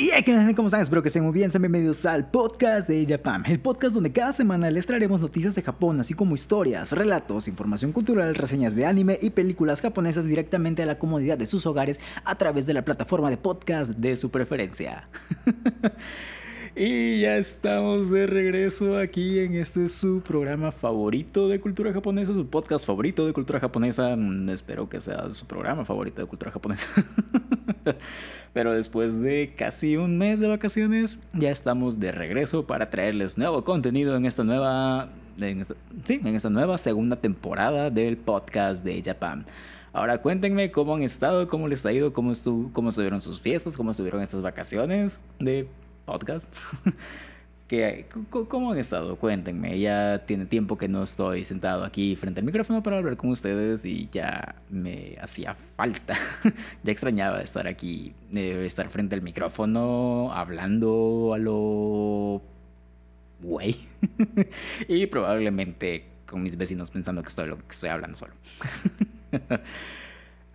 Y que ¿cómo están? Espero que estén muy bien. Sean bienvenidos al podcast de Japan, el podcast donde cada semana les traeremos noticias de Japón, así como historias, relatos, información cultural, reseñas de anime y películas japonesas directamente a la comodidad de sus hogares a través de la plataforma de podcast de su preferencia. Y ya estamos de regreso aquí en este su programa favorito de cultura japonesa, su podcast favorito de cultura japonesa. Mm, espero que sea su programa favorito de cultura japonesa. Pero después de casi un mes de vacaciones, ya estamos de regreso para traerles nuevo contenido en esta nueva, sí, en esta nueva segunda temporada del podcast de Japan. Ahora cuéntenme cómo han estado, cómo les ha ido, cómo, estuvo, cómo estuvieron sus fiestas, cómo estuvieron estas vacaciones de podcast. ¿Cómo han estado? Cuéntenme. Ya tiene tiempo que no estoy sentado aquí frente al micrófono para hablar con ustedes y ya me hacía falta. ya extrañaba estar aquí, eh, estar frente al micrófono, hablando a lo... Güey. y probablemente con mis vecinos pensando que estoy, lo que estoy hablando solo.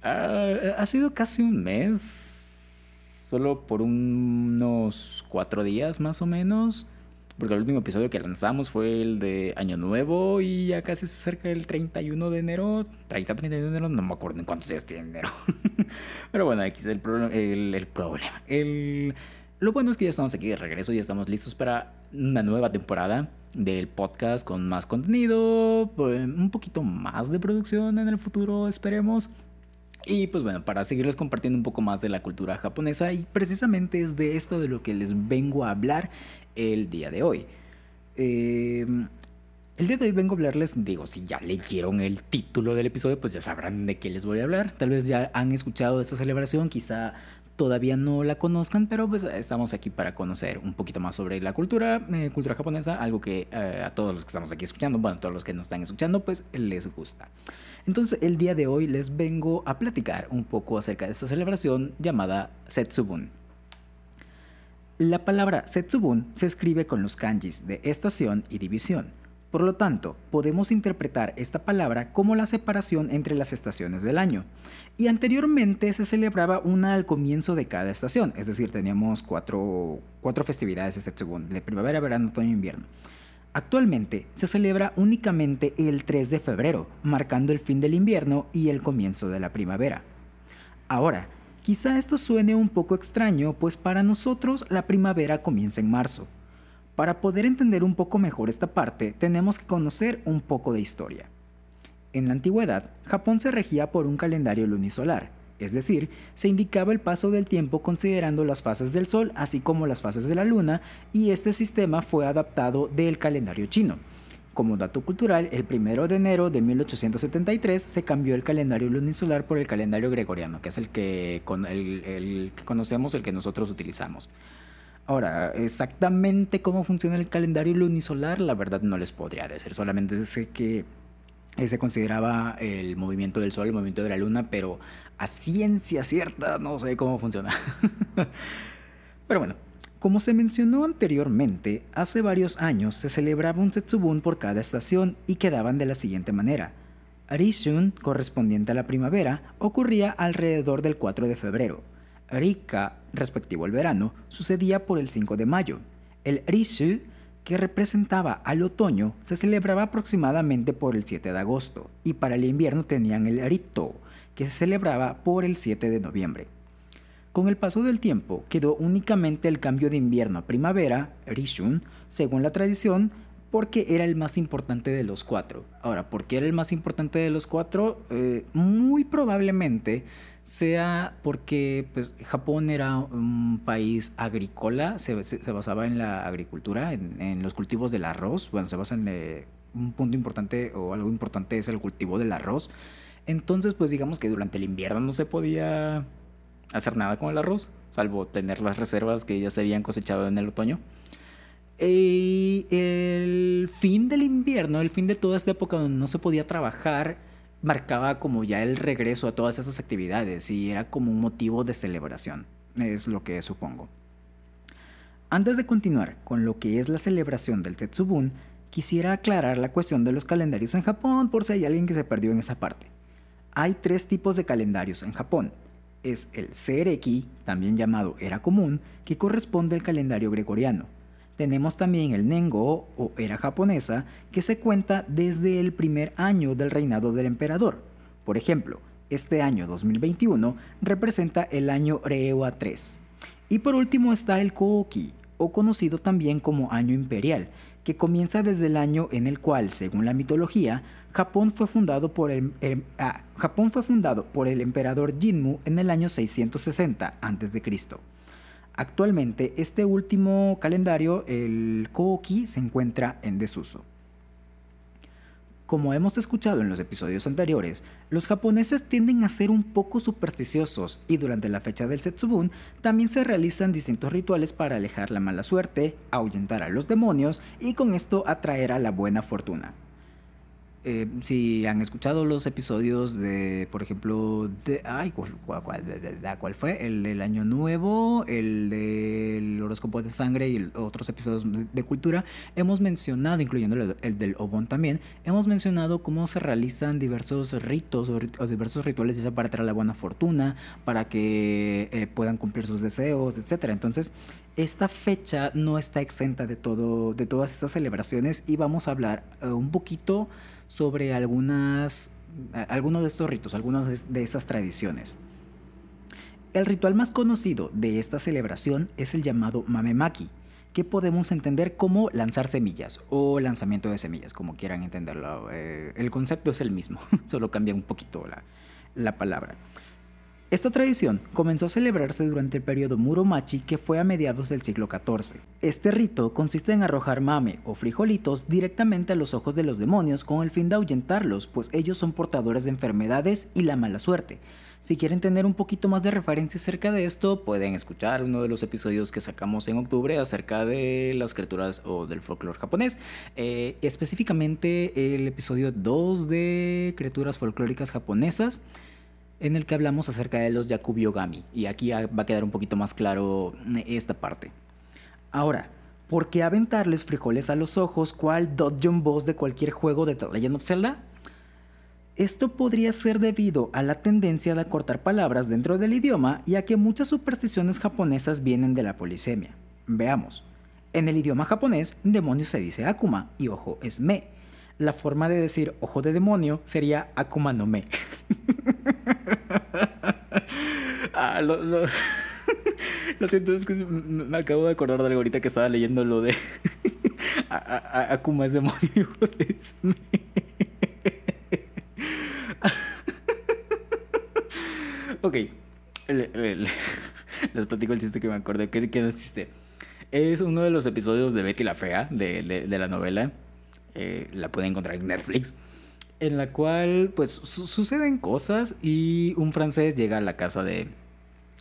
Ah, ha sido casi un mes solo por unos cuatro días más o menos. Porque el último episodio que lanzamos fue el de Año Nuevo y ya casi cerca del 31 de enero. 30, 31 de enero, no me acuerdo en cuántos días tiene enero. Pero bueno, aquí es el, el, el problema. El, lo bueno es que ya estamos aquí de regreso y estamos listos para una nueva temporada del podcast con más contenido, pues, un poquito más de producción en el futuro, esperemos. Y pues bueno, para seguirles compartiendo un poco más de la cultura japonesa y precisamente es de esto de lo que les vengo a hablar el día de hoy. Em, el día de hoy vengo a hablarles, digo, si ya leyeron el título del episodio, pues ya sabrán de qué les voy a hablar. Tal vez ya han escuchado esta celebración, quizá todavía no la conozcan, pero pues estamos aquí para conocer un poquito más sobre la cultura, eh, cultura japonesa, algo que eh, a todos los que estamos aquí escuchando, bueno, todos los que nos están escuchando, pues les gusta. Entonces el día de hoy les vengo a platicar un poco acerca de esta celebración llamada Setsubun. La palabra Setsubun se escribe con los kanjis de estación y división. Por lo tanto, podemos interpretar esta palabra como la separación entre las estaciones del año. Y anteriormente se celebraba una al comienzo de cada estación, es decir, teníamos cuatro, cuatro festividades de Setsubun, de primavera, verano, otoño e invierno. Actualmente se celebra únicamente el 3 de febrero, marcando el fin del invierno y el comienzo de la primavera. Ahora, quizá esto suene un poco extraño, pues para nosotros la primavera comienza en marzo. Para poder entender un poco mejor esta parte, tenemos que conocer un poco de historia. En la antigüedad, Japón se regía por un calendario lunisolar, es decir, se indicaba el paso del tiempo considerando las fases del Sol así como las fases de la Luna y este sistema fue adaptado del calendario chino. Como dato cultural, el 1 de enero de 1873 se cambió el calendario lunisolar por el calendario gregoriano, que es el que, el que conocemos, el que nosotros utilizamos. Ahora, exactamente cómo funciona el calendario lunisolar, la verdad no les podría decir, solamente sé que eh, se consideraba el movimiento del Sol, el movimiento de la Luna, pero a ciencia cierta no sé cómo funciona. pero bueno, como se mencionó anteriormente, hace varios años se celebraba un Setsubun por cada estación y quedaban de la siguiente manera. Arishun, correspondiente a la primavera, ocurría alrededor del 4 de febrero. Rika, respectivo al verano, sucedía por el 5 de mayo. El Rishu que representaba al otoño, se celebraba aproximadamente por el 7 de agosto, y para el invierno tenían el Rito, que se celebraba por el 7 de noviembre. Con el paso del tiempo quedó únicamente el cambio de invierno a primavera, Rishun, según la tradición, porque era el más importante de los cuatro. Ahora, ¿por qué era el más importante de los cuatro? Eh, muy probablemente sea porque pues, Japón era un país agrícola, se, basaba en la agricultura, en, los cultivos del arroz, bueno, se basa en eh, un punto importante o algo importante es el cultivo del arroz. Entonces, pues digamos que durante el invierno no se podía hacer nada con el arroz, salvo tener las reservas que ya se habían cosechado en el otoño. Y el fin del invierno, el fin de toda esta época donde no se podía trabajar, marcaba como ya el regreso a todas esas actividades y era como un motivo de celebración, es lo que supongo. Antes de continuar con lo que es la celebración del Setsubun, quisiera aclarar la cuestión de los calendarios en Japón por si hay alguien que se perdió en esa parte. Hay tres tipos de calendarios en Japón. es el Sereki, también llamado Era Común, que corresponde al calendario gregoriano. Tenemos también el Nengo o Era japonesa, que se cuenta desde el primer año del reinado del emperador. Por ejemplo, este año 2021 representa el año Reiwa 3. Y por último está el Kooki, o conocido también como año imperial, que comienza desde el año en el cual, según la mitología, Japón fue fundado por el, ah, Japón fue fundado por el emperador Jinmu en el año 660 a.C. Actualmente, este último calendario, el Kooki, se encuentra en desuso. Como hemos escuchado en los episodios anteriores, los japoneses tienden a ser un poco supersticiosos y durante la fecha del Setsubun también se realizan distintos rituales para alejar la mala suerte, ahuyentar a los demonios y con esto atraer a la buena fortuna. Eh, si han escuchado los episodios de, por ejemplo, de, ay, ¿cuál, cuál, fue? El del Año Nuevo, el del horóscopo de sangre y otros episodios de, cultura, hemos mencionado, incluyendo el, del Obon también, hemos mencionado cómo se realizan diversos ritos o, diversos rituales, ya para traer la buena fortuna, para que eh, puedan cumplir sus deseos, etc. Entonces, esta fecha no está exenta de, todo, de todas estas celebraciones y vamos a hablar eh, un poquito sobre algunos de estos ritos, algunas de esas tradiciones. El ritual más conocido de esta celebración es el llamado Mamemaki, que podemos entender como lanzar semillas o lanzamiento de semillas, como quieran entenderlo. Eh, el concepto es el mismo, solo cambia un poquito la, la palabra. Esta tradición comenzó a celebrarse durante el periodo Muromachi que fue a mediados del siglo XIV. Este rito consiste en arrojar mame o frijolitos directamente a los ojos de los demonios con el fin de ahuyentarlos, pues ellos son portadores de enfermedades y la mala suerte. Si quieren tener un poquito más de referencia acerca de esto, pueden escuchar uno de los episodios que sacamos en octubre acerca de las criaturas o del folclore japonés. Eh, específicamente el episodio 2 de criaturas folclóricas japonesas en el que hablamos acerca de los Yakubiogami. Y aquí va a quedar un poquito más claro eh, esta parte. Ahora, ¿por qué aventarles frijoles a los ojos cual Dungeon Boss de cualquier juego de The Legend of Zelda? Esto podría ser debido a la tendencia de acortar palabras dentro del idioma y a que muchas supersticiones japonesas vienen de la polisemia. Veamos. En el idioma japonés, demonio se dice Akuma y ojo es me la forma de decir ojo de demonio sería Akuma no Me. ah, lo, siento, es que me acabo de acordar de algo ahorita que estaba leyendo lo de Akuma es demonio. Es me. ok. les platico el chiste que me acordé. ¿Qué, qué chiste? Es uno de los episodios de Betty la Fea, de, de la novela eh, la pueden encontrar en Netflix, en la cual pues suceden cosas y un francés llega a la casa de,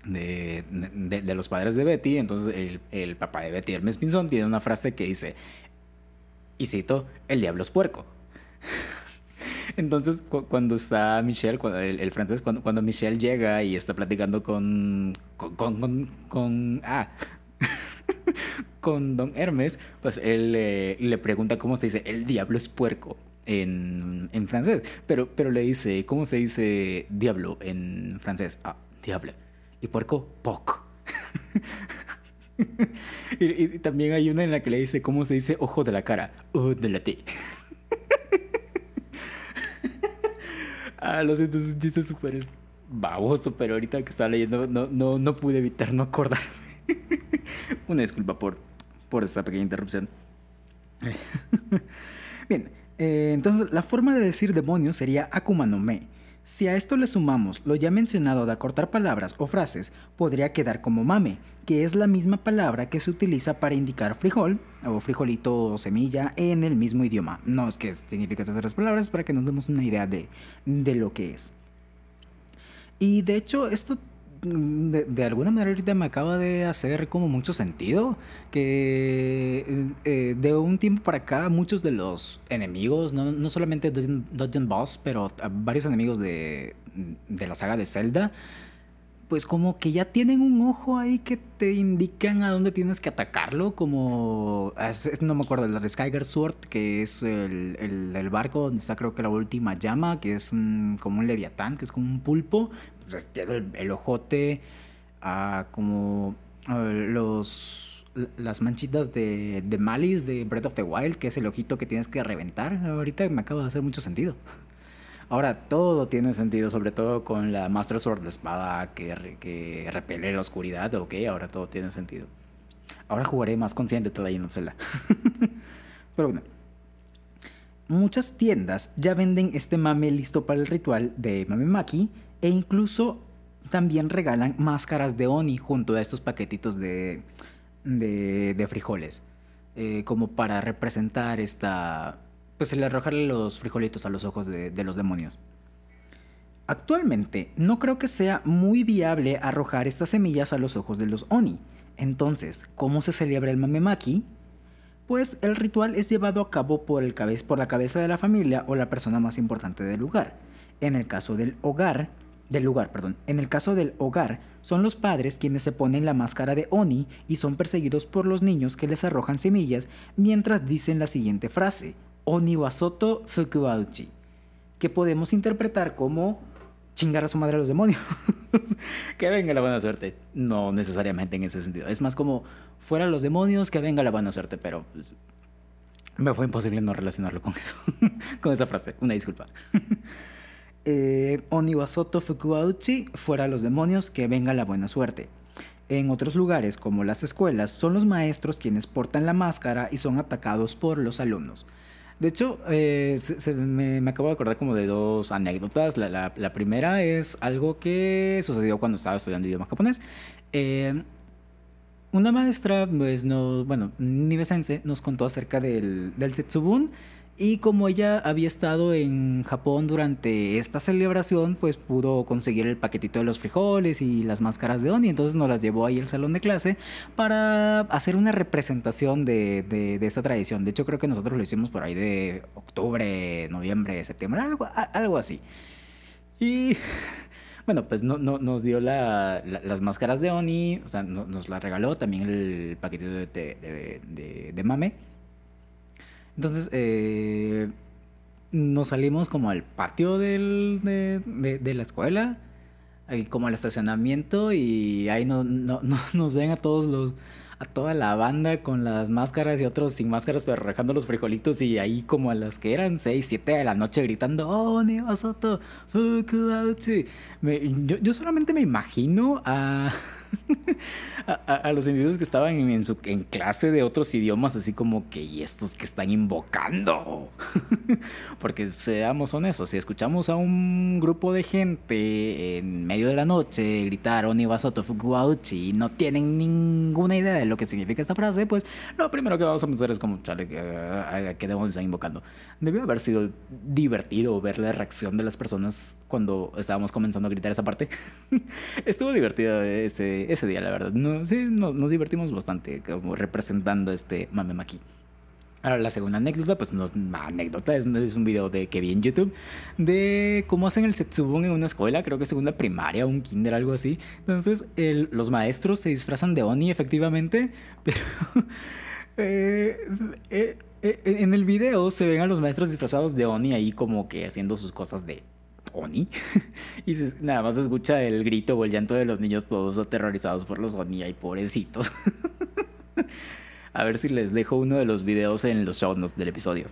de, de, los padres de Betty, entonces el, el, papá de Betty, Hermes Pinzón, tiene una frase que dice, y cito, el diablo es puerco. Entonces, cuando está Michelle, cuando, el, francés, cuando, cuando Michelle llega y está platicando con, con, con, con ah, con don Hermes, pues él le pregunta cómo se dice, el diablo es puerco en, en, francés, pero, pero le dice, ¿cómo se dice diablo en francés? Ah, diable. Y puerco, poc. y, también hay una en la que le dice, ¿cómo se dice ojo de la cara? Ojo de la T. ah, lo siento, es un chiste súper baboso, pero ahorita que estaba leyendo no, no, no pude evitar no acordarme. Una disculpa por, por esta pequeña interrupción. Bien, eh, entonces la forma de decir demonio sería Akuma no Me. Si a esto le sumamos lo ya mencionado de acortar palabras o frases, podría quedar como mame, que es la misma palabra que se utiliza para indicar frijol o frijolito o semilla en el mismo idioma. No es que significa esas tres palabras, para que nos demos una idea de, de lo que es. Y de hecho, esto de, alguna manera ahorita me acaba de hacer como mucho sentido que eh, de un tiempo para acá muchos de los enemigos, no, no solamente Dungeon, Boss, pero varios enemigos de, de, la saga de Zelda, pues como que ya tienen un ojo ahí que te indican a dónde tienes que atacarlo, como, no me acuerdo, el Skyger Sword, que es el, el, barco donde está creo que la última llama, que es como un leviatán, que es como un pulpo, pues tiene el, ojote, como los las manchitas de, de Malice de Breath of the Wild, que es el ojito que tienes que reventar. Ahorita me acaba de hacer mucho sentido. Ahora todo tiene sentido, sobre todo con la Master Sword, la espada que, que repele la oscuridad, ok, ahora todo tiene sentido. Ahora jugaré más consciente todavía en Zelda. Pero bueno. Muchas tiendas ya venden este mame listo para el ritual de Mame Maki e incluso también regalan máscaras de Oni junto a estos paquetitos de, de, frijoles. Eh, como para representar esta, pues el arrojarle los frijolitos a los ojos de, los demonios. Actualmente no creo que sea muy viable arrojar estas semillas a los ojos de los Oni. Entonces, ¿cómo se celebra el Mamemaki? Pues el ritual es llevado a cabo por, el la cabeza de la familia o la persona más importante del lugar. En el caso del hogar, del lugar, perdón. En el caso del hogar, son los padres quienes se ponen la máscara de Oni y son perseguidos por los niños que les arrojan semillas mientras dicen la siguiente frase: Oniwasoto Fukuauchi, que podemos interpretar como chingar a su madre a los demonios. que venga la buena suerte. No necesariamente en ese sentido. Es más como fuera los demonios, que venga la buena suerte, pero me fue imposible no relacionarlo con eso, con esa frase. Una disculpa. eh, Oniwasoto Fukuauchi, fuera los demonios, que venga la buena suerte. En otros lugares, como las escuelas, son los maestros quienes portan la máscara y son atacados por los alumnos. De hecho, eh, me, acabo de acordar como de dos anécdotas. La, primera es algo que sucedió cuando estaba estudiando idioma japonés. Eh, una maestra, pues no, bueno, nivesense, nos contó acerca del, del Setsubun y como ella había estado en Japón durante esta celebración, pues pudo conseguir el paquetito de los frijoles y las máscaras de Oni. Entonces nos las llevó ahí al salón de clase para hacer una representación de, de, esta tradición. De hecho, creo que nosotros lo hicimos por ahí de octubre, noviembre, septiembre, algo, así. Y bueno, pues no, no, nos dio la, las máscaras de Oni, o sea, nos la regaló también el paquetito de, de, de mame. Entonces, eh, nos salimos como al patio del, de, la escuela, como al estacionamiento, y ahí no, no, nos ven a todos los a toda la banda con las máscaras y otros sin máscaras pero rejando los frijolitos y ahí como a las que eran 6, 7 de la noche gritando ¡Oh, Niwasoto! Fukuauchi! yo, yo solamente me imagino a a, los individuos que estaban en, su, en, clase de otros idiomas, así como que, ¿y estos que están invocando? Porque seamos honestos, si escuchamos a un grupo de gente en medio de la noche gritar Oniwasoto Fukuauchi y no tienen ninguna idea de lo que significa esta frase, pues lo primero que vamos a pensar es como, chale, ¿qué demonios están invocando? Debió haber sido divertido ver la reacción de las personas cuando estábamos comenzando a gritar esa parte. Estuvo divertido ese, ese día, la verdad. No, sí, nos divertimos bastante como representando este Mamemaki. Ahora, la segunda anécdota, pues no es una anécdota, es, un video de que vi en YouTube de cómo hacen el Setsubun en una escuela, creo que segunda primaria, un kinder, algo así. Entonces, los maestros se disfrazan de Oni, efectivamente, pero eh, eh, eh, en el video se ven a los maestros disfrazados de Oni ahí como que haciendo sus cosas de Oni. y nada más se escucha el grito o el llanto de los niños todos aterrorizados por los Oni y pobrecitos. A ver si les dejo uno de los videos en los show notes del episodio.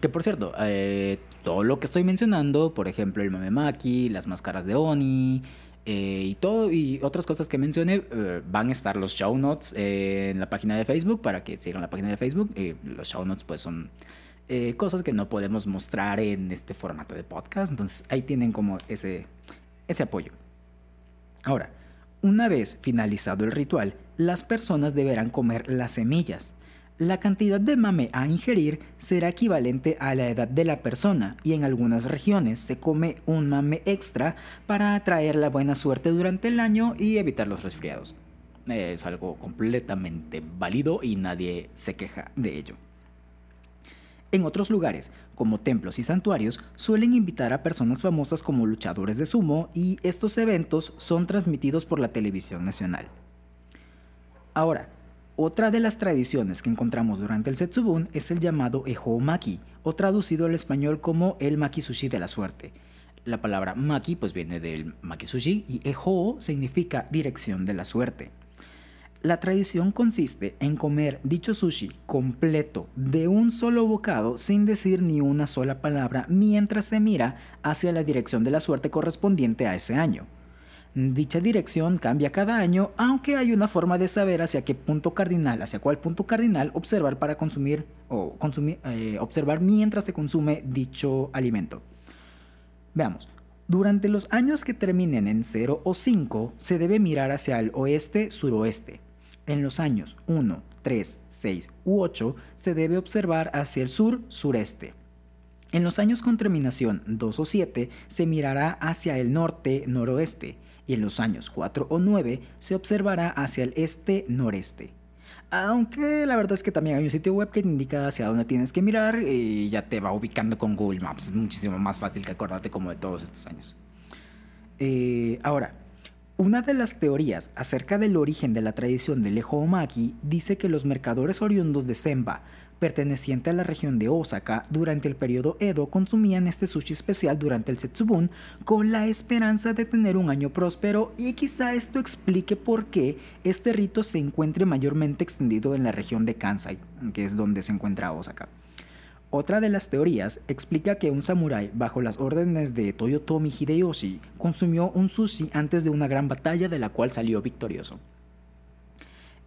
Que por cierto, eh, todo lo que estoy mencionando, por ejemplo el Mamemaki, las máscaras de Oni eh, y todo y otras cosas que mencioné, eh, van a estar los show notes en la página de Facebook para que sigan la página de Facebook. los show notes pues son eh, cosas que no podemos mostrar en este formato de podcast. Entonces ahí tienen como ese, ese apoyo. Ahora, una vez finalizado el ritual, las personas deberán comer las semillas. La cantidad de mame a ingerir será equivalente a la edad de la persona y en algunas regiones se come un mame extra para atraer la buena suerte durante el año y evitar los resfriados. Es algo completamente válido y nadie se queja de ello. En otros lugares, como templos y santuarios, suelen invitar a personas famosas como luchadores de sumo y estos eventos son transmitidos por la televisión nacional. Ahora, otra de las tradiciones que encontramos durante el Setsubun es el llamado Eho Maki, o traducido al español como el Maki Sushi de la suerte. La palabra Maki pues viene del Maki Sushi y Eho significa dirección de la suerte. La tradición consiste en comer dicho sushi completo de un solo bocado sin decir ni una sola palabra mientras se mira hacia la dirección de la suerte correspondiente a ese año. Dicha dirección cambia cada año, aunque hay una forma de saber hacia qué punto cardinal, hacia cuál punto cardinal observar para consumir o consumir, eh, observar mientras se consume dicho alimento. Veamos. Durante los años que terminen en 0 o 5, se debe mirar hacia el oeste-suroeste. En los años 1, 3, 6 u 8 se debe observar hacia el sur-sureste. En los años con terminación 2 o 7 se mirará hacia el norte-noroeste y en los años 4 o 9 se observará hacia el este-noreste. Aunque la verdad es que también hay un sitio web que te indica hacia dónde tienes que mirar y ya te va ubicando con Google Maps. Muchísimo más fácil que acordarte como de todos estos años. Eh, ahora, una de las teorías acerca del origen de la tradición del Omaki dice que los mercadores oriundos de Senba, perteneciente a la región de Osaka, durante el periodo Edo consumían este sushi especial durante el Setsubun con la esperanza de tener un año próspero y quizá esto explique por qué este rito se encuentre mayormente extendido en la región de Kansai, que es donde se encuentra Osaka. Otra de las teorías explica que un samurái bajo las órdenes de Toyotomi Hideyoshi consumió un sushi antes de una gran batalla de la cual salió victorioso.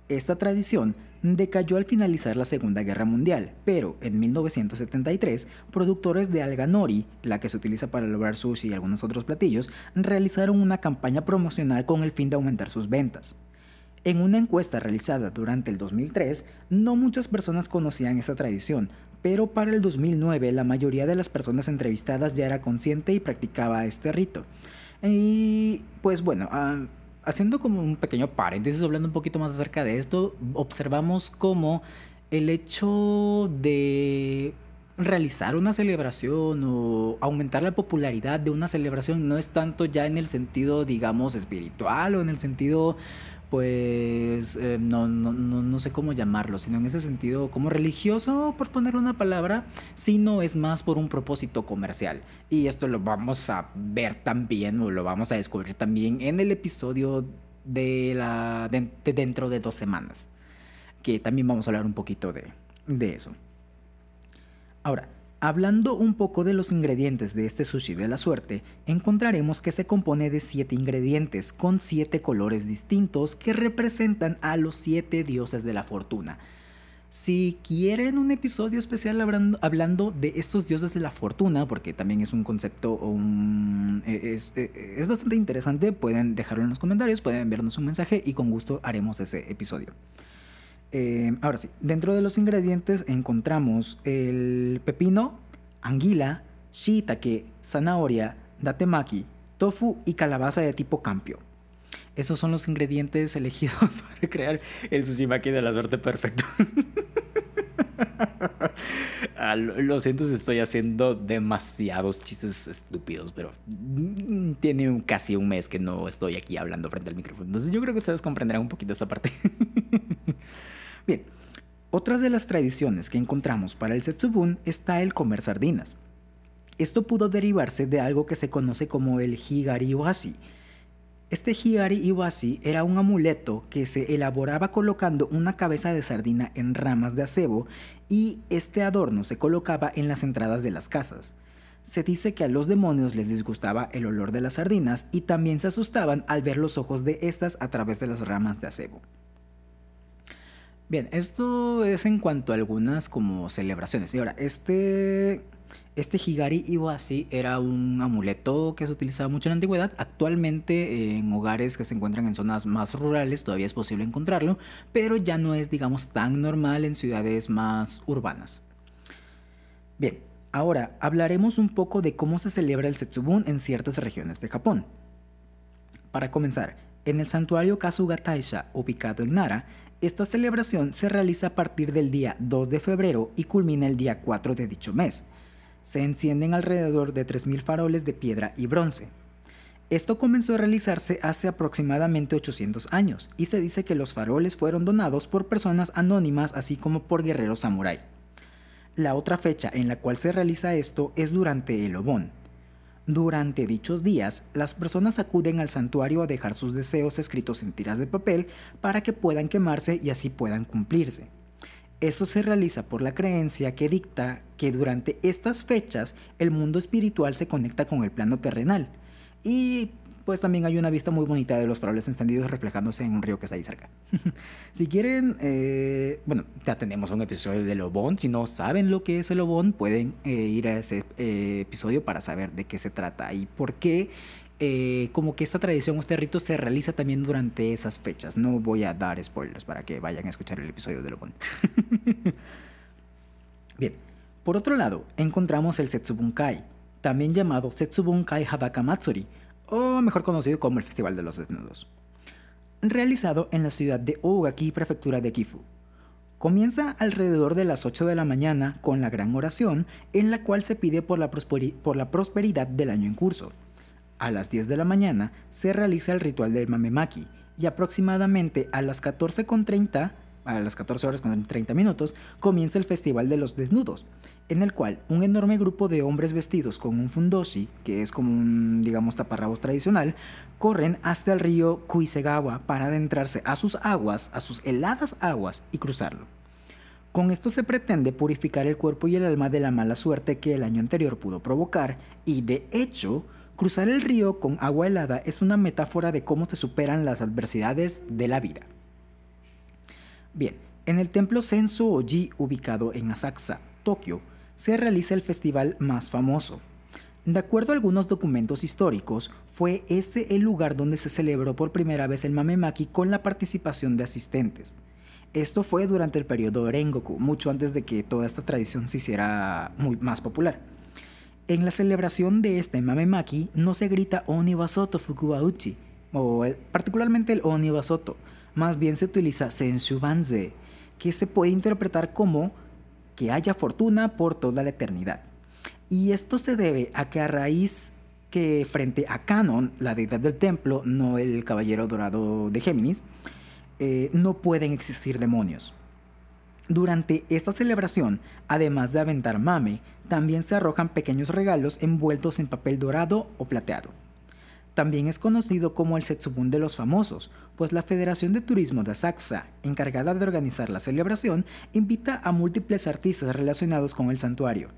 Esta tradición decayó al finalizar la Segunda Guerra Mundial, pero en 1973, productores de alga nori, la que se utiliza para lograr sushi y algunos otros platillos, realizaron una campaña promocional con el fin de aumentar sus ventas. En una encuesta realizada durante el 2003, no muchas personas conocían esta tradición, pero para el 2009 la mayoría de las personas entrevistadas ya era consciente y practicaba este rito. Y pues bueno, ah, haciendo como un pequeño paréntesis, hablando un poquito más acerca de esto, observamos como el hecho de realizar una celebración o aumentar la popularidad de una celebración no es tanto ya en el sentido, digamos, espiritual o en el sentido pues eh, no, no, no, sé cómo llamarlo, sino en ese sentido como religioso, por poner una palabra, sino es más por un propósito comercial. Y esto lo vamos a ver también, o lo vamos a descubrir también en el episodio de, la, dentro de dos semanas, que también vamos a hablar un poquito de, de eso. Ahora, Hablando un poco de los ingredientes de este sushi de la suerte, encontraremos que se compone de 7 ingredientes con 7 colores distintos que representan a los 7 dioses de la fortuna. Si quieren un episodio especial hablando, de estos dioses de la fortuna, porque también es un concepto e, es, e, es, bastante interesante, pueden dejarlo en los comentarios, pueden enviarnos un mensaje y con gusto haremos ese episodio. Eh, ahora sí, dentro de los ingredientes encontramos el pepino, anguila, shiitake, zanahoria, datemaki, tofu y calabaza de tipo campio. Esos son los ingredientes elegidos para crear el sushimaki de la suerte perfecto. Ah, lo siento si estoy haciendo demasiados chistes estúpidos, pero mm, tiene casi un mes que no estoy aquí hablando frente al micrófono. Entonces yo creo que ustedes comprenderán un poquito esta parte. Bien, otras de las tradiciones que encontramos para el Setsubun está el comer sardinas. Esto pudo derivarse de algo que se conoce como el Higari Iwasi. Este Higari Iwasi era un amuleto que se elaboraba colocando una cabeza de sardina en ramas de acebo y este adorno se colocaba en las entradas de las casas. Se dice que a los demonios les disgustaba el olor de las sardinas y también se asustaban al ver los ojos de estas a través de las ramas de acebo. Bien, esto es en cuanto a algunas como celebraciones. Y ahora, este, este Higari Iwasi era un amuleto que se utilizaba mucho en la antigüedad. Actualmente en hogares que se encuentran en zonas más rurales todavía es posible encontrarlo, pero ya no es, digamos, tan normal en ciudades más urbanas. Bien, ahora hablaremos un poco de cómo se celebra el Setsubun en ciertas regiones de Japón. Para comenzar, en el santuario Kasuga Taisha, ubicado en Nara, Esta celebración se realiza a partir del día 2 de febrero y culmina el día 4 de dicho mes. Se encienden alrededor de 3.000 faroles de piedra y bronce. Esto comenzó a realizarse hace aproximadamente 800 años y se dice que los faroles fueron donados por personas anónimas así como por guerreros samurái. La otra fecha en la cual se realiza esto es durante el Obon. Durante dichos días, las personas acuden al santuario a dejar sus deseos escritos en tiras de papel para que puedan quemarse y así puedan cumplirse. Esto se realiza por la creencia que dicta que durante estas fechas el mundo espiritual se conecta con el plano terrenal, y pues también hay una vista muy bonita de los faroles encendidos reflejándose en un río que está ahí cerca. si quieren, eh, bueno, ya tenemos un episodio de Lobón. Si no saben lo que es el Lobón, pueden eh, ir a ese eh, episodio para saber de qué se trata y por qué. como que esta tradición este rito se realiza también durante esas fechas. No voy a dar spoilers para que vayan a escuchar el episodio de Lobón. Bien, por otro lado, encontramos el Setsubunkai, también llamado Setsubunkai Hadaka Matsuri, o mejor conocido como el Festival de los Desnudos, realizado en la ciudad de Ogaki, prefectura de Gifu. Comienza alrededor de las 8 de la mañana con la gran oración en la cual se pide por la, por la prosperidad del año en curso. A las 10 de la mañana se realiza el ritual del Mamemaki y aproximadamente a las 14.30 a las 14 horas con 30 minutos, comienza el Festival de los Desnudos, en el cual un enorme grupo de hombres vestidos con un fundoshi, que es como un, digamos, taparrabos tradicional, corren hasta el río Kuisegawa para adentrarse a sus aguas, a sus heladas aguas y cruzarlo. Con esto se pretende purificar el cuerpo y el alma de la mala suerte que el año anterior pudo provocar y de hecho, cruzar el río con agua helada es una metáfora de cómo se superan las adversidades de la vida. Bien, en el templo Senso Oji ubicado en Asakusa, Tokio, se realiza el festival más famoso. De acuerdo a algunos documentos históricos, fue este el lugar donde se celebró por primera vez el Mamemaki con la participación de asistentes. Esto fue durante el periodo Rengoku, mucho antes de que toda esta tradición se hiciera muy más popular. En la celebración de este Mamemaki no se grita Onibasoto Fukubauchi, o eh, particularmente el Onibasoto, más bien se utiliza Senshu Banze, que se puede interpretar como que haya fortuna por toda la eternidad. Y esto se debe a que a raíz que frente a Canon, la deidad del templo, no el caballero dorado de Géminis, eh, no pueden existir demonios. Durante esta celebración, además de aventar mame, también se arrojan pequeños regalos envueltos en papel dorado o plateado. También es conocido como el Setsubun de los famosos, pues la Federación de Turismo de Asakusa, encargada de organizar la celebración, invita a múltiples artistas relacionados con el santuario.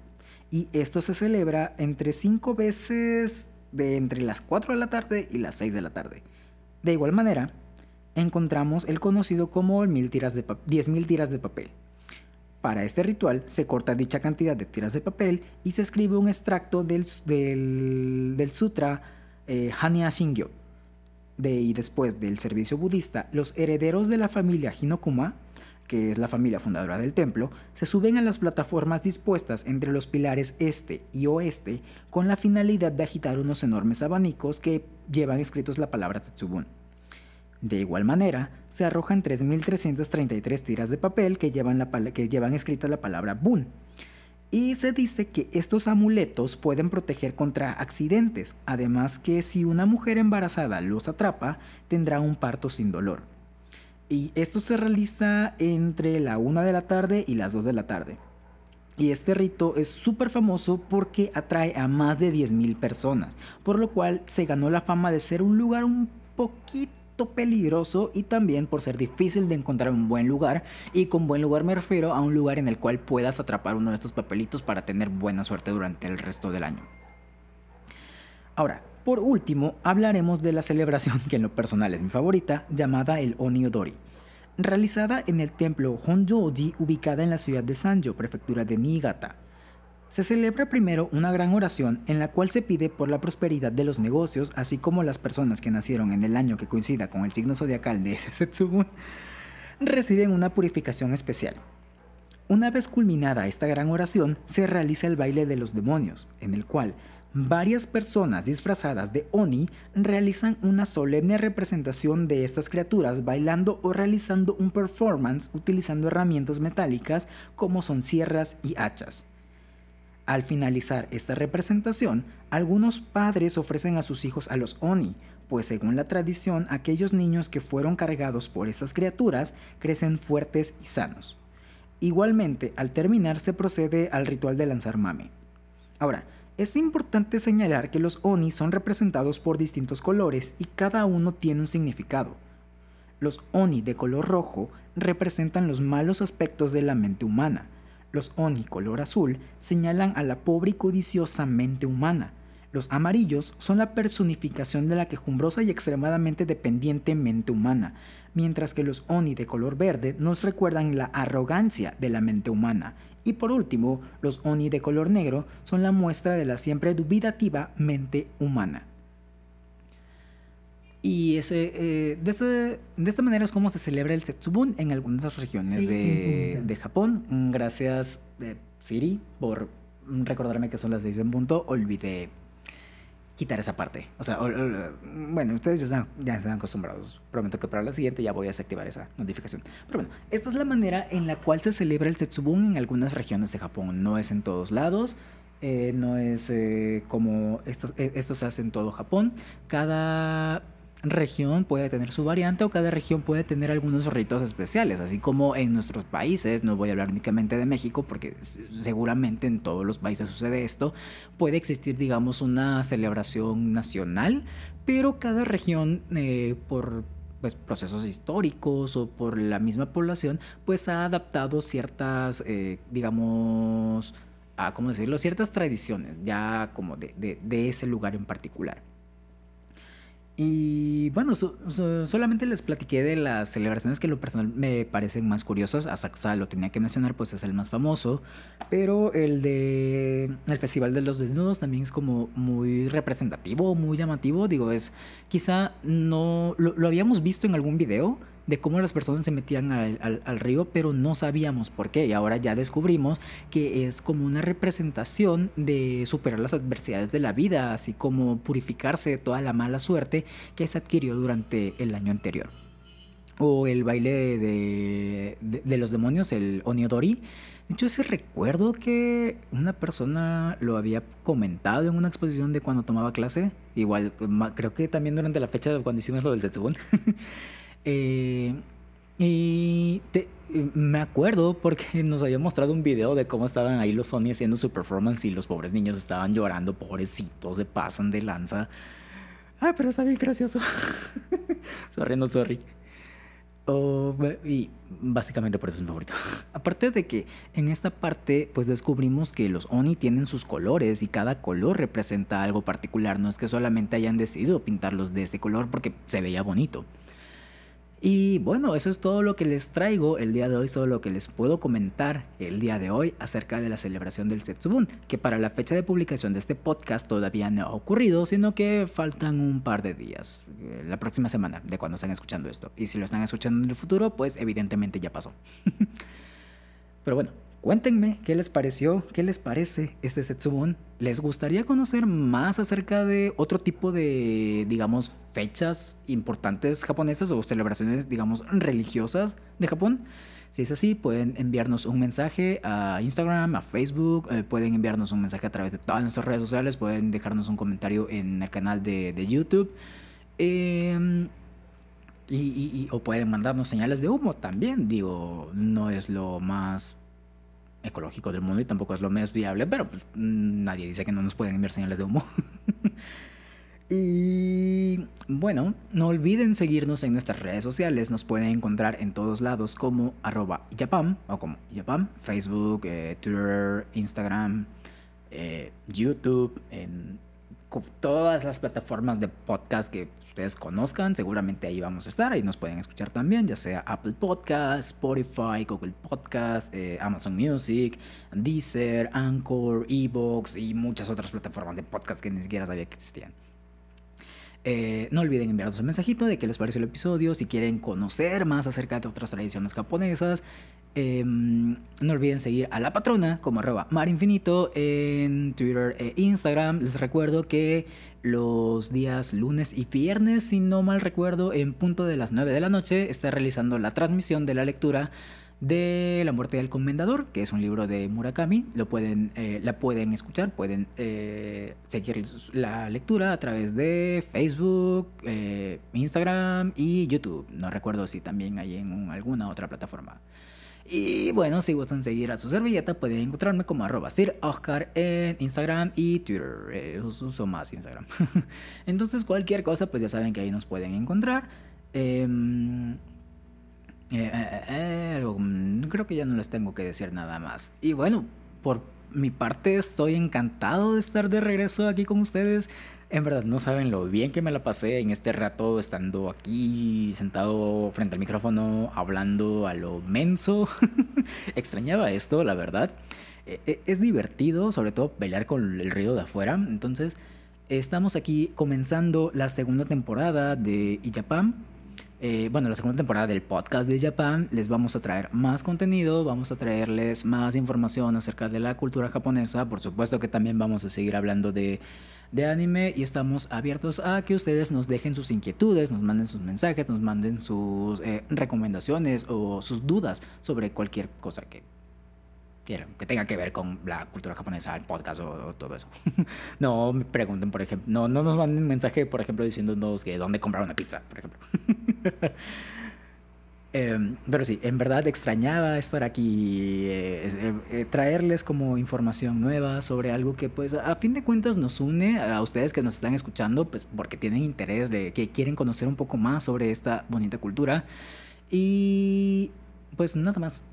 Y esto se celebra entre cinco veces de entre las 4 de la tarde y las 6 de la tarde. De igual manera, encontramos el conocido como el mil tiras de 10.000 tiras de papel. Para este ritual se corta dicha cantidad de tiras de papel y se escribe un extracto del, del sutra eh, Hanya. De, y después del servicio budista, los herederos de la familia Hinokuma, que es la familia fundadora del templo, se suben a las plataformas dispuestas entre los pilares este y oeste con la finalidad de agitar unos enormes abanicos que llevan escritos la palabra Setsubun. De igual manera, se arrojan 3.333 tiras de papel que llevan, que llevan escrita la palabra Bun, y se dice que estos amuletos pueden proteger contra accidentes, además que si una mujer embarazada los atrapa, tendrá un parto sin dolor. Y esto se realiza entre la 1 de la tarde y las 2 de la tarde. Y este rito es súper famoso porque atrae a más de 10.000 personas, por lo cual se ganó la fama de ser un lugar un poquito peligroso y también por ser difícil de encontrar un buen lugar. Y con buen lugar me refiero a un lugar en el cual puedas atrapar uno de estos papelitos para tener buena suerte durante el resto del año. Ahora, por último, hablaremos de la celebración que en lo personal es mi favorita, llamada el Oniodori, realizada en el templo Honjoji ubicada en la ciudad de Sanjo, prefectura de Niigata. Se celebra primero una gran oración en la cual se pide por la prosperidad de los negocios, así como las personas que nacieron en el año que coincida con el signo zodiacal de ese Setsubun, reciben una purificación especial. Una vez culminada esta gran oración, se realiza el baile de los demonios, en el cual varias personas disfrazadas de Oni realizan una solemne representación de estas criaturas bailando o realizando un performance utilizando herramientas metálicas como son sierras y hachas. Al finalizar esta representación, algunos padres ofrecen a sus hijos a los Oni, pues según la tradición, aquellos niños que fueron cargados por estas criaturas crecen fuertes y sanos. Igualmente, al terminar se procede al ritual de lanzar mame. Ahora, es importante señalar que los Oni son representados por distintos colores y cada uno tiene un significado. Los Oni de color rojo representan los malos aspectos de la mente humana. Los Oni color azul señalan a la pobre y codiciosa mente humana. Los amarillos son la personificación de la quejumbrosa y extremadamente dependiente mente humana, mientras que los Oni de color verde nos recuerdan la arrogancia de la mente humana. Y por último, los Oni de color negro son la muestra de la siempre dubitativa mente humana. Y ese, eh, de, esta manera es como se celebra el Setsubun en algunas regiones de, de, Japón. Gracias, eh, Siri, por recordarme que son las seis en punto. Olvidé quitar esa parte. O sea, bueno, ustedes ya están, ya están acostumbrados. Prometo que para la siguiente ya voy a desactivar esa notificación. Pero bueno, esta es la manera en la cual se celebra el Setsubun en algunas regiones de Japón. No es en todos lados. Eh, no es como esto, esto se hace en todo Japón. Cada región puede tener su variante o cada región puede tener algunos ritos especiales, así como en nuestros países, no voy a hablar únicamente de México porque seguramente en todos los países sucede esto, puede existir digamos una celebración nacional, pero cada región eh, por pues, procesos históricos o por la misma población, pues ha adaptado ciertas, eh, digamos, a, ¿cómo decirlo? Ciertas tradiciones, ya como de ese lugar en particular. Y bueno, solamente les platiqué de las celebraciones que lo personal me parecen más curiosas. Asakusa lo tenía que mencionar, pues es el más famoso. Pero el de el Festival de los Desnudos también es como muy representativo, muy llamativo. Digo, es quizá no lo, lo habíamos visto en algún video, de cómo las personas se metían al, río, pero no sabíamos por qué. Y ahora ya descubrimos que es como una representación de superar las adversidades de la vida, así como purificarse de toda la mala suerte que se adquirió durante el año anterior. O el baile de, de, los demonios, el Oniodori. Hecho, ese recuerdo que una persona lo había comentado en una exposición de cuando tomaba clase. Igual, creo que también durante la fecha de cuando hicimos lo del Zetsubun. Eh, y me acuerdo porque nos había mostrado un video de cómo estaban ahí los Sony haciendo su performance y los pobres niños estaban llorando, pobrecitos, se pasan de lanza. Ay, pero está bien gracioso. sorry, no sorry. Y básicamente por eso es mi favorito. Aparte de que en esta parte pues descubrimos que los Oni tienen sus colores y cada color representa algo particular. No es que solamente hayan decidido pintarlos de ese color porque se veía bonito. Y bueno, eso es todo lo que les traigo el día de hoy, todo lo que les puedo comentar el día de hoy acerca de la celebración del Setsubun, que para la fecha de publicación de este podcast todavía no ha ocurrido, sino que faltan un par de días, eh, la próxima semana de cuando están escuchando esto. Y si lo están escuchando en el futuro, pues evidentemente ya pasó. Pero bueno, Cuéntenme qué les pareció, qué les parece este Setsubun. ¿Les gustaría conocer más acerca de otro tipo de, digamos, fechas importantes japonesas o celebraciones, digamos, religiosas de Japón? Si es así, pueden enviarnos un mensaje a Instagram, a Facebook, eh, pueden enviarnos un mensaje a través de todas nuestras redes sociales, pueden dejarnos un comentario en el canal de, YouTube. Em, y, o pueden mandarnos señales de humo también. Digo, no es lo más ecológico del mundo y tampoco es lo más viable, pero pues, nadie dice que no nos pueden enviar señales de humo. y bueno, no olviden seguirnos en nuestras redes sociales, nos pueden encontrar en todos lados como arroba o como Facebook, eh, Twitter, Instagram, eh, YouTube, en todas las plataformas de podcast que ustedes conozcan, seguramente ahí vamos a estar, ahí nos pueden escuchar también, ya sea Apple Podcast, Spotify, Google Podcast, eh, Amazon Music, Deezer, Anchor, Evox y muchas otras plataformas de podcast que ni siquiera sabía que existían. Eh, no olviden enviarnos un mensajito de qué les pareció el episodio, si quieren conocer más acerca de otras tradiciones japonesas, Em, no olviden seguir a la patrona como arroba marinfinito en Twitter e Instagram. Les recuerdo que los días lunes y viernes, si no mal recuerdo, en punto de las 9 de la noche, está realizando la transmisión de la lectura de La muerte del comendador, que es un libro de Murakami. Lo pueden, eh, la pueden escuchar, pueden eh, seguir la lectura a través de Facebook, eh, Instagram y YouTube. No recuerdo si también hay en alguna otra plataforma. Y bueno, si gustan seguir a su servilleta, pueden encontrarme como arroba Oscar en Instagram y Twitter. uso más Instagram. Entonces, cualquier cosa, pues ya saben que ahí nos pueden encontrar. Em, eh, eh, eh, mm, creo que ya no les tengo que decir nada más. Y bueno, por mi parte estoy encantado de estar de regreso aquí con ustedes. En verdad, no saben lo bien que me la pasé en este rato estando aquí sentado frente al micrófono, hablando a lo menso. Extrañaba esto, la verdad. es divertido, sobre todo pelear con el río de afuera. Entonces, estamos aquí comenzando la segunda temporada de Iyapam eh, bueno, la segunda temporada del podcast de Japan, les vamos a traer más contenido, vamos a traerles más información acerca de la cultura japonesa, por supuesto que también vamos a seguir hablando de, de anime y estamos abiertos a que ustedes nos dejen sus inquietudes, nos manden sus mensajes, nos manden sus eh, recomendaciones o sus dudas sobre cualquier cosa que que tenga que ver con la cultura japonesa, el podcast o, todo eso. no me pregunten, por ejemplo, no, no nos manden mensaje, por ejemplo, diciéndonos que dónde comprar una pizza, por ejemplo. Em, pero sí, en verdad extrañaba estar aquí, eh, eh, traerles como información nueva sobre algo que pues a fin de cuentas nos une a ustedes que nos están escuchando, pues porque tienen interés de que quieren conocer un poco más sobre esta bonita cultura. Y pues nada más.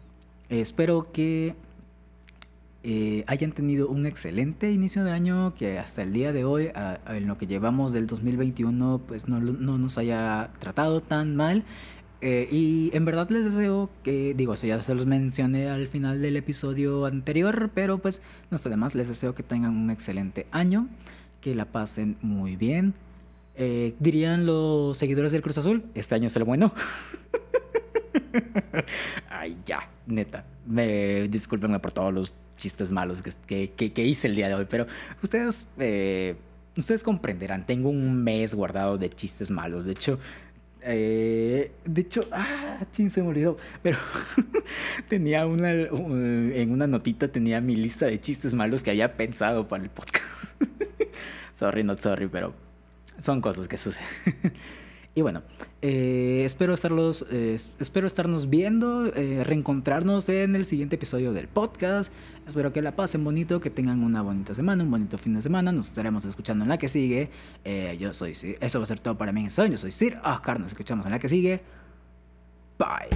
espero que eh, hayan tenido un excelente inicio de año, que hasta el día de hoy, en lo que llevamos del 2021, pues no, no nos haya tratado tan mal. Eh, y en verdad les deseo que, digo, eso ya se los mencioné al final del episodio anterior, pero pues no está de más, les deseo que tengan un excelente año, que la pasen muy bien. Eh, dirían los seguidores del Cruz Azul, este año es el bueno. Ay, ya, neta. Me discúlpenme por todos los chistes malos que, que, hice el día de hoy, pero ustedes, eh, ustedes comprenderán, tengo un mes guardado de chistes malos, de hecho... Eh, de hecho, ah, ching, se me. Pero tenía una, en una notita tenía mi lista de chistes malos que había pensado para el podcast. sorry, not sorry, pero son cosas que suceden. Y bueno, eh, espero, estarlos, eh, espero estarnos viendo, eh, reencontrarnos en el siguiente episodio del podcast. Espero que la pasen bonito, que tengan una bonita semana, un bonito fin de semana. Nos estaremos escuchando en la que sigue. yo soy, eso va a ser todo para mí en Yo soy Sir Oscar. Nos escuchamos en la que sigue. Bye.